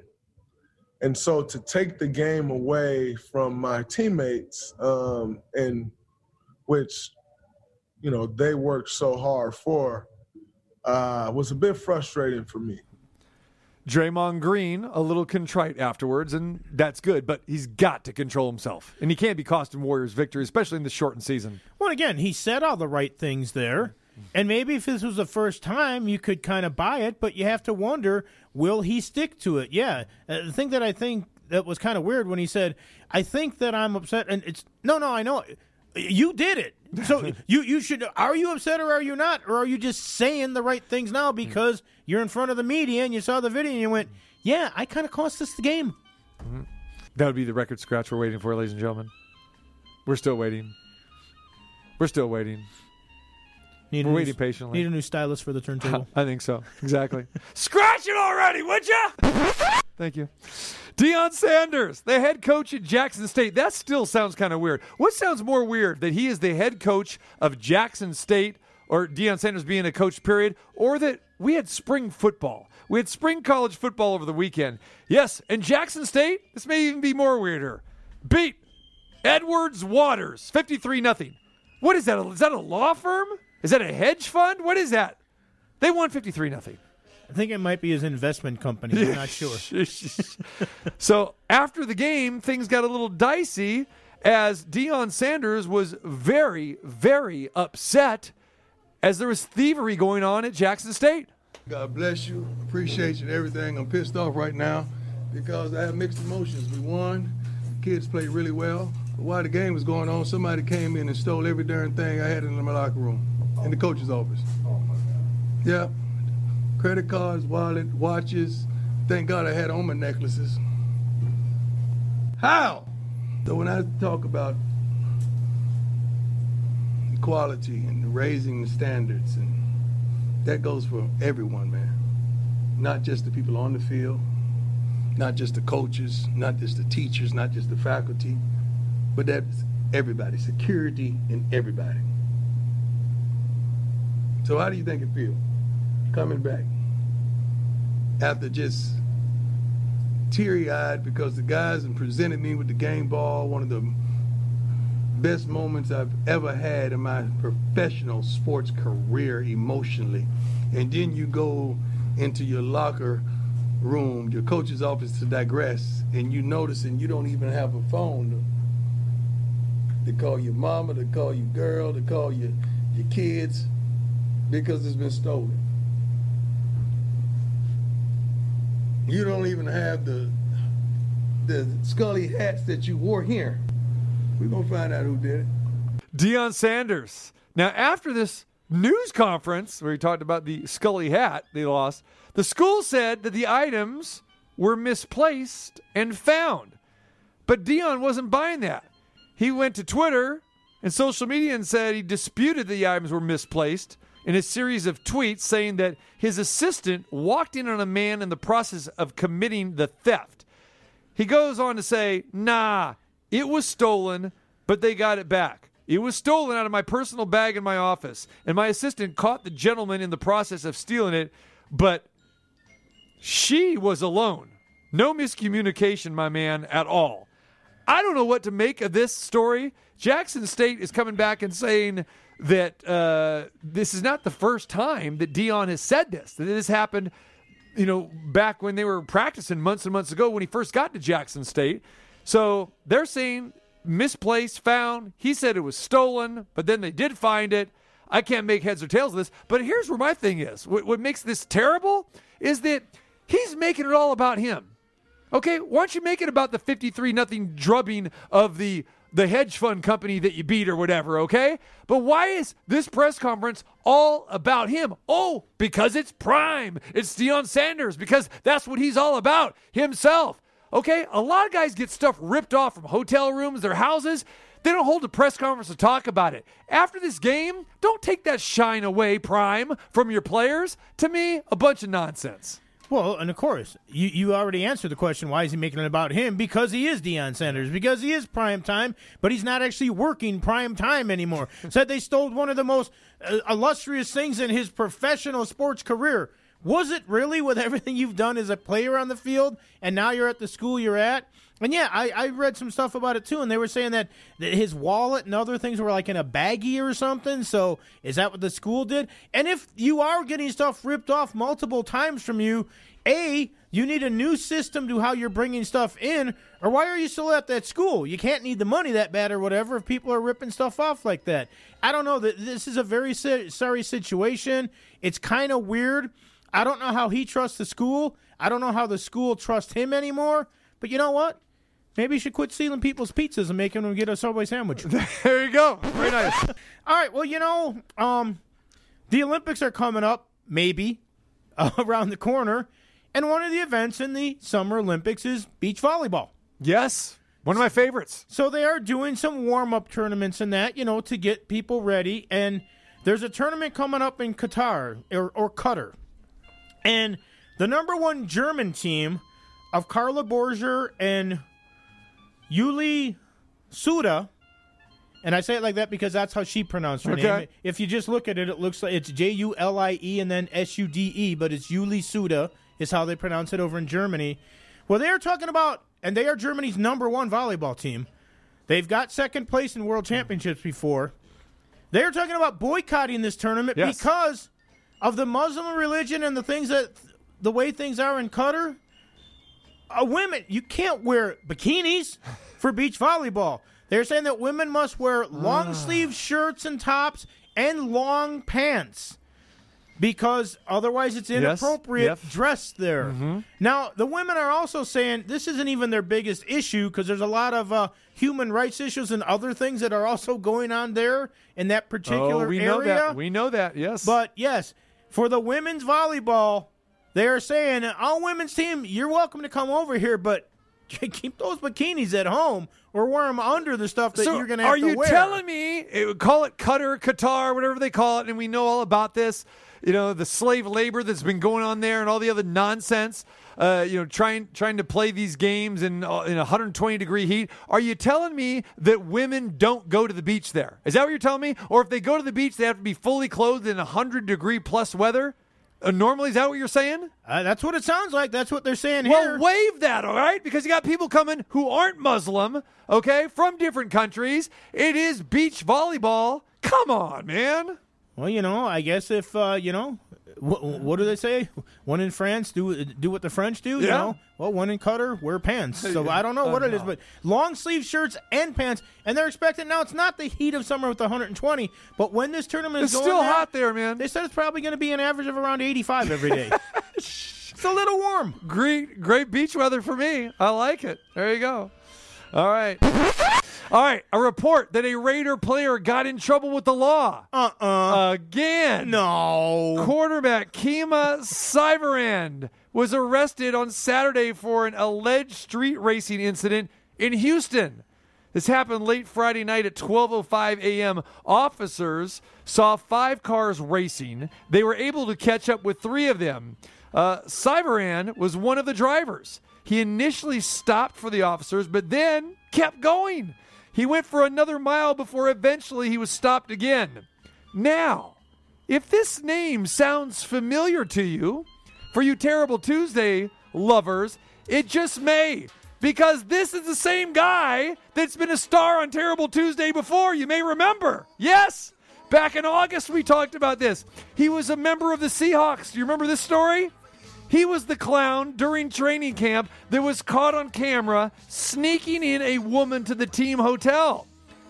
And so to take the game away from my teammates, um, and which, you know, they worked so hard for, uh, was a bit frustrating for me. Draymond Green a little contrite afterwards, and that's good. But he's got to control himself, and he can't be costing Warriors victory, especially in the shortened season. Well, again, he said all the right things there. And maybe if this was the first time, you could kind of buy it, but you have to wonder, will he stick to it? Yeah. Uh, the thing that I think that was kind of weird when he said, I think that I'm upset. And it's, no, no, I know. You did it. So (laughs) you, you should, are you upset or are you not? Or are you just saying the right things now hmm. because you're in front of the media and you saw the video and you went, yeah, I kind of cost us the game. Hmm. That would be the record scratch we're waiting for, ladies and gentlemen. We're still waiting. We're still waiting. Need a We're new- waiting patiently. Need a new stylus for the turntable. (laughs) I think so. Exactly. (laughs) Scratch it already, would you? Thank you. Deion Sanders, the head coach at Jackson State. That still sounds kind of weird. What sounds more weird? That he is the head coach of Jackson State, or Deion Sanders being a coach, period, or that we had spring football? We had spring college football over the weekend. Yes, and Jackson State, this may even be more weirder. Beat Edwards Waters, 53 nothing. What is that? Is that a law firm? Is that a hedge fund? What is that? They won 53 nothing. I think it might be his investment company. I'm not sure. (laughs) so after the game, things got a little dicey as Deion Sanders was very, very upset as there was thievery going on at Jackson State. God bless you. Appreciate you and everything. I'm pissed off right now because I have mixed emotions. We won. The Kids played really well. But while the game was going on, somebody came in and stole every darn thing I had in my locker room, in the coach's office. Oh, yeah. Credit cards, wallet, watches. Thank God I had on my necklaces. How? So when I talk about equality and raising the standards, and that goes for everyone, man. Not just the people on the field, not just the coaches, not just the teachers, not just the faculty, but that's everybody, security in everybody. So how do you think it feels coming back after just teary-eyed because the guys presented me with the game ball, one of the best moments I've ever had in my professional sports career emotionally. And then you go into your locker room, your coach's office to digress, and you notice and you don't even have a phone to, to call your mama, to call your girl, to call your, your kids because it's been stolen. You don't even have the the Scully hats that you wore here. We're gonna find out who did it. Deion Sanders. Now, after this news conference where he talked about the Scully hat they lost, the school said that the items were misplaced and found. But Deion wasn't buying that. He went to Twitter and social media and said he disputed the items were misplaced in a series of tweets saying that his assistant walked in on a man in the process of committing the theft. He goes on to say, nah, it was stolen, but they got it back. It was stolen out of my personal bag in my office, and my assistant caught the gentleman in the process of stealing it, but she was alone. No miscommunication, my man, at all. I don't know what to make of this story. Jackson State is coming back and saying that uh, this is not the first time that Deion has said this. That this happened, you know, back when they were practicing months and months ago when he first got to Jackson State. So they're saying misplaced, found. He said it was stolen, but then they did find it. I can't make heads or tails of this. But here's where my thing is. What, what makes this terrible is that he's making it all about him. Okay, why don't you make it about the 53 nothing drubbing of the the hedge fund company that you beat or whatever, okay? But why is this press conference all about him? Oh, because it's prime. It's Deion Sanders because that's what he's all about, himself. Okay? A lot of guys get stuff ripped off from hotel rooms, their houses. They don't hold a press conference to talk about it. After this game, don't take that shine away, Prime, from your players. To me, a bunch of nonsense. Well, and of course, you, you already answered the question why is he making it about him? Because he is Deion Sanders, because he is prime time, but he's not actually working prime time anymore. (laughs) Said they stole one of the most uh, illustrious things in his professional sports career. Was it really with everything you've done as a player on the field, and now you're at the school you're at? And yeah, I, I read some stuff about it too, and they were saying that, that his wallet and other things were like in a baggie or something. So is that what the school did? And if you are getting stuff ripped off multiple times from you, A, you need a new system to how you're bringing stuff in, or why are you still at that school? You can't need the money that bad or whatever if people are ripping stuff off like that. I don't know. This is a very sorry situation. It's kind of weird. I don't know how he trusts the school. I don't know how the school trusts him anymore. But you know what? Maybe you should quit stealing people's pizzas and making them get a Subway sandwich. (laughs) there you go. Very nice. (laughs) All right. Well, you know, um, the Olympics are coming up, maybe uh, (laughs) around the corner, and one of the events in the Summer Olympics is beach volleyball. Yes, one of my favorites. So they are doing some warm up tournaments and that, you know, to get people ready. And there's a tournament coming up in Qatar or, or Qatar, and the number one German team of Karla Borger and Yuli Suda, and I say it like that because that's how she pronounced her Okay. name. If you just look at it, it looks like it's J U L I E and then S U D E, but it's Yuli Suda is how they pronounce it over in Germany. Well, they are talking about, and they are Germany's number one volleyball team. They've got second place in world championships before. They are talking about boycotting this tournament Yes. because of the Muslim religion and the things that the way things are in Qatar. Uh, women, you can't wear bikinis for beach volleyball. They're saying that women must wear long sleeve shirts and tops and long pants. because otherwise it's Yes, inappropriate yep. dress there. Mhm. Now, the women are also saying this isn't even their biggest issue because there's a lot of uh, human rights issues and other things that are also going on there in that particular oh, we area. know that. We know that. Yes. But yes, for the women's volleyball, they are saying, "All women's team, you're welcome to come over here, but (laughs) keep those bikinis at home or wear them under the stuff that so you're going to have are to you wear." telling me it, call it Qatar, Qatar, whatever they call it, and we know all about this? You know, the slave labor that's been going on there, and all the other nonsense. Uh, you know, trying trying to play these games in uh, in 120 degree heat. Are you telling me that women don't go to the beach there? Is that what you're telling me? Or if they go to the beach, they have to be fully clothed in 100 degree plus weather? Uh, normally, is that what you're saying? Uh, that's what it sounds like. That's what they're saying well, here. waive that, all right? Because you got people coming who aren't Muslim, okay, from different countries. It is beach volleyball. Come on, man. Well, you know, I guess if uh, you know, what, what do they say? One in France do do what the French do. You Yeah. know, well, one in Qatar wear pants. So. I don't know (laughs) what it is, no. but long sleeve shirts and pants, and they're expecting now. It's not the heat of summer with 120, but when this tournament It's is going still there, hot there, man. They said it's probably going to be an average of around 85 every day. (laughs) it's a little warm. Great, great beach weather for me. I like it. There you go. All right. All right. A report that a Raider player got in trouble with the law. Uh-uh. Again. No. Quarterback Kemah Siverand was arrested on Saturday for an alleged street racing incident in Houston. This happened late Friday night at 12:05 a.m. Officers saw five cars racing. They were able to catch up with three of them. Uh, Syverand was one of the drivers. He initially stopped for the officers, but then kept going. He went for another mile before eventually he was stopped again. Now, if this name sounds familiar to you, for you Terrible Tuesday lovers, it just may. Because this is the same guy that's been a star on Terrible Tuesday before. You may remember. Yes. Back in August, we talked about this. He was a member of the Seahawks. Do you remember this story? He was the clown during training camp that was caught on camera sneaking in a woman to the team hotel.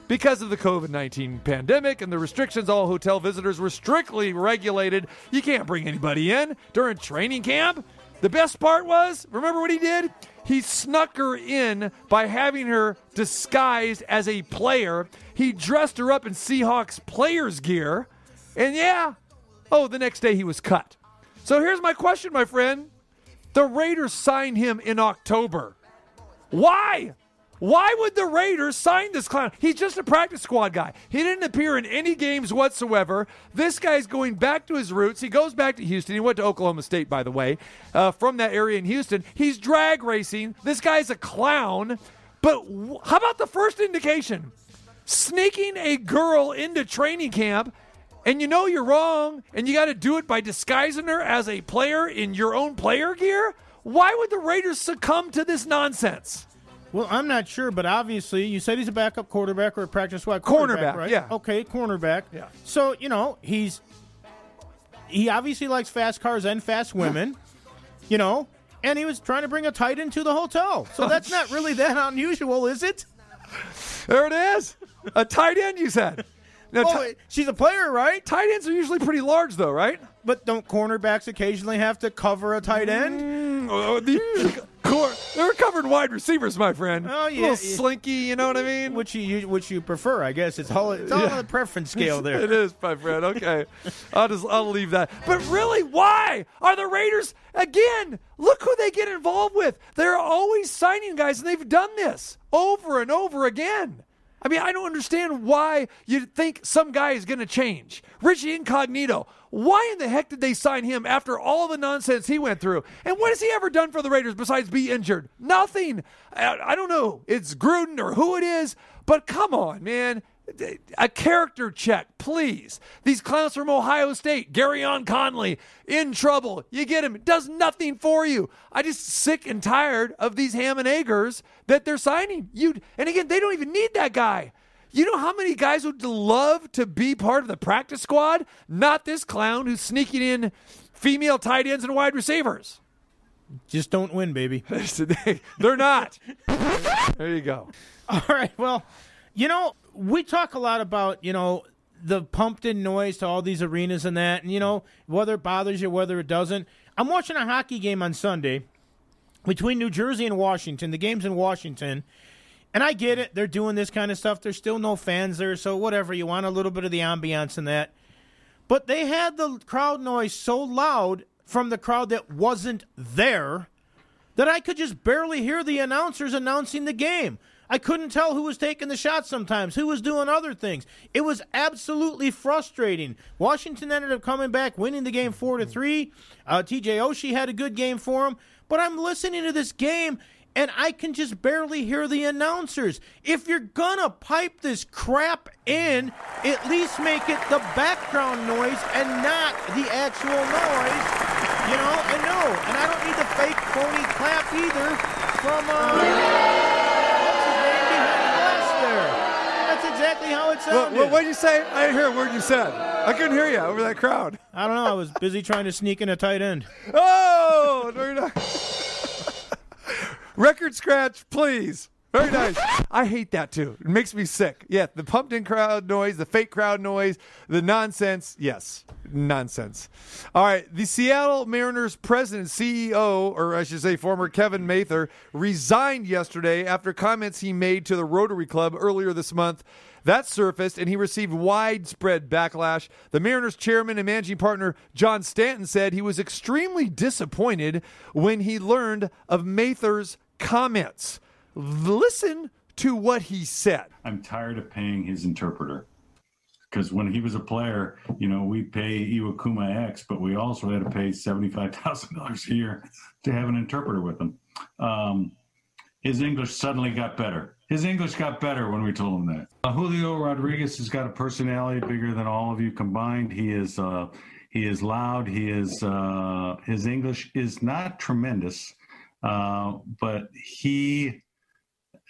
Because of the COVID 19 pandemic and the restrictions, all hotel visitors were strictly regulated. You can't bring anybody in during training camp. The best part was remember what he did? He snuck her in by having her disguised as a player. He dressed her up in Seahawks players' gear. And yeah, oh, the next day he was cut. So here's my question, my friend. The Raiders signed him in October. Why? Why would the Raiders sign this clown? He's just a practice squad guy. He didn't appear in any games whatsoever. This guy's going back to his roots. He goes back to Houston. He went to Oklahoma State, by the way, uh, from that area in Houston. He's drag racing. This guy's a clown. But how about the first indication? Sneaking a girl into training camp, and you know you're wrong, and you got to do it by disguising her as a player in your own player gear? Why would the Raiders succumb to this nonsense? Well, I'm not sure, but obviously, you said he's a backup quarterback or a practice squad quarterback, Cornerback, right? yeah. Okay, cornerback. Yeah. So you know he's he obviously likes fast cars and fast women, you know, and he was trying to bring a tight end to the hotel. So oh, that's not really that unusual, is it? There it is. A tight end, you said. Now, Well, ti- she's a player, right? tight ends are usually pretty large, though, right? But don't cornerbacks occasionally have to cover a tight end? Mm, oh, the- (laughs) cor- They're covered wide receivers, my friend. Oh, A yeah, little yeah. slinky, you know what I mean? Which you which you prefer, I guess. It's all it's all Yeah. on the preference scale there. (laughs) It is, my friend. Okay, I'll just I'll leave that. But really, why are the Raiders again? Look who they get involved with. They're always signing guys, and they've done this over and over again. I mean, I don't understand why you think some guy is going to change. Richie Incognito. Why in the heck did they sign him after all the nonsense he went through? And what has he ever done for the Raiders besides be injured? Nothing. I, I don't know. It's Gruden or who it is, but come on, man a character check, please. These clowns from Ohio State, Gareon Conley, in trouble. You get him. It does nothing for you. I just sick and tired of these ham and eggers that they're signing. You and again, they don't even need that guy. You know how many guys would love to be part of the practice squad? Not this clown who's sneaking in female tight ends and wide receivers. Just don't win, baby. (laughs) They're not. There you go. (laughs) All right. Well, you know, we talk a lot about, you know, the pumped in noise to all these arenas and that, and you know whether it bothers you, whether it doesn't. I'm watching a hockey game on Sunday between New Jersey and Washington. The game's in Washington. And I get it. They're doing this kind of stuff. There's still no fans there, so whatever. You want a little bit of the ambiance and that. But they had the crowd noise so loud from the crowd that wasn't there that I could just barely hear the announcers announcing the game. I couldn't tell who was taking the shot sometimes, who was doing other things. It was absolutely frustrating. Washington ended up coming back, winning the game four to three. Uh, TJ Oshie had a good game for him, but I'm listening to this game and I can just barely hear the announcers. If you're gonna pipe this crap in, at least make it the background noise and not the actual noise. You know, and no, and I don't need the fake phony clap either from uh, what's his name behind the glass there. That's exactly how it What, sounded. what, what'd you say? I didn't hear a word you said. I couldn't hear you over that crowd. I don't know. I was busy trying to sneak in a tight end. (laughs) Oh, very nice. Record scratch, please. Very nice. I hate that too. It makes me sick. Yeah, the pumped in crowd noise, the fake crowd noise, the nonsense. Yes, nonsense. All right. The Seattle Mariners president, CEO, or I should say former Kevin Mather, resigned yesterday after comments he made to the Rotary Club earlier this month. That surfaced, and he received widespread backlash. The Mariners chairman and managing partner John Stanton said he was extremely disappointed when he learned of Mather's comments. Listen to what he said. I'm tired of paying his interpreter. Because when he was a player, you know, we pay Iwakuma X, but we also had to pay $75,000 a year to have an interpreter with him. Um, his English suddenly got better. His English got better when we told him that. Uh, Julio Rodriguez has got a personality bigger than all of you combined. He is uh, he is loud. He is uh, his English is not tremendous, uh, but he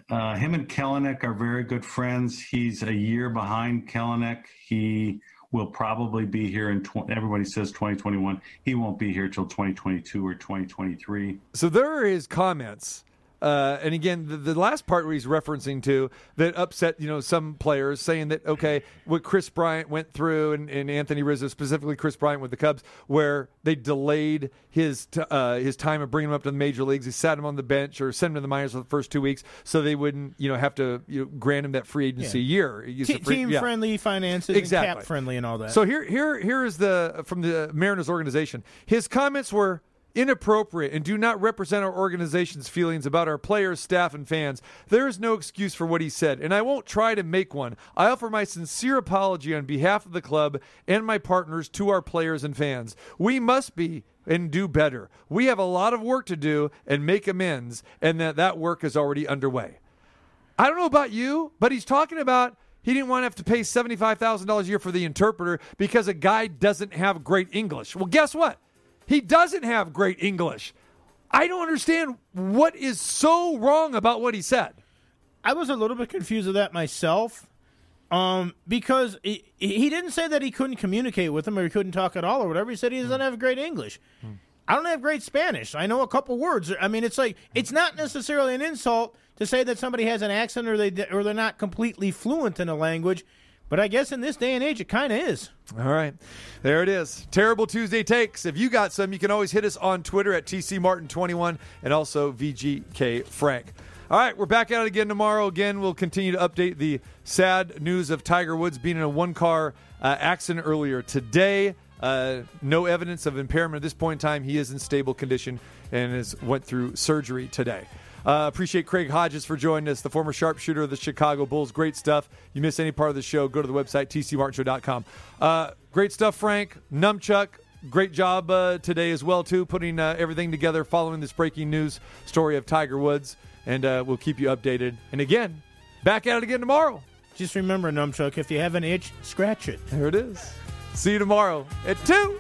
uh, him and Kelenic are very good friends. He's a year behind Kelenic. He will probably be here in tw- everybody says 2021. He won't be here till 2022 or 2023. So there are his comments. Uh, and again, the, the last part where he's referencing to that upset, you know, some players saying that okay, what Kris Bryant went through and, and Anthony Rizzo specifically, Kris Bryant with the Cubs, where they delayed his t- uh, his time of bringing him up to the major leagues. He sat him on the bench or sent him to the minors for the first two weeks, so they wouldn't, you know, have to you know, grant him that free agency Yeah. year. Used free- team yeah. friendly finances Exactly. and cap friendly and all that. So here, here, here is the from the Mariners organization. His comments were inappropriate and do not represent our organization's feelings about our players, staff, and fans. There is no excuse for what he said, and I won't try to make one. I offer my sincere apology on behalf of the club and my partners to our players and fans. We must be and do better. We have a lot of work to do and make amends, and that that work is already underway. I don't know about you, but he's talking about he didn't want to have to pay $75,000 a year for the interpreter because a guy doesn't have great English. Well, guess what? He doesn't have great English. I don't understand what is so wrong about what he said. I was a little bit confused with that myself, um, because he, he didn't say that he couldn't communicate with him or he couldn't talk at all or whatever. He said he doesn't hmm. have great English. Hmm. I don't have great Spanish. I know a couple words. I mean, it's like it's hmm. not necessarily an insult to say that somebody has an accent or they or they're not completely fluent in a language. But I guess in this day and age, it kind of is. All right. There it is. Terrible Tuesday takes. If you got some, you can always hit us on Twitter at TCMartin21 and also VGK Frank. All right, we're back it again tomorrow. Again, we'll continue to update the sad news of Tiger Woods being in a one car uh, accident earlier today. Uh, no evidence of impairment at this point in time. He is in stable condition and has went through surgery today. Uh, appreciate Craig Hodges for joining us, the former sharpshooter of the Chicago Bulls. Great stuff. You miss any part of the show, go to the website, tcmartinshow.com. Uh, great stuff, Frank. Numchuck, great job uh, today as well, too, putting uh, everything together following this breaking news story of Tiger Woods. And uh, we'll keep you updated. And again, back at it again tomorrow. Just remember, Numchuck, if you have an itch, scratch it. There it is. See you tomorrow at 2.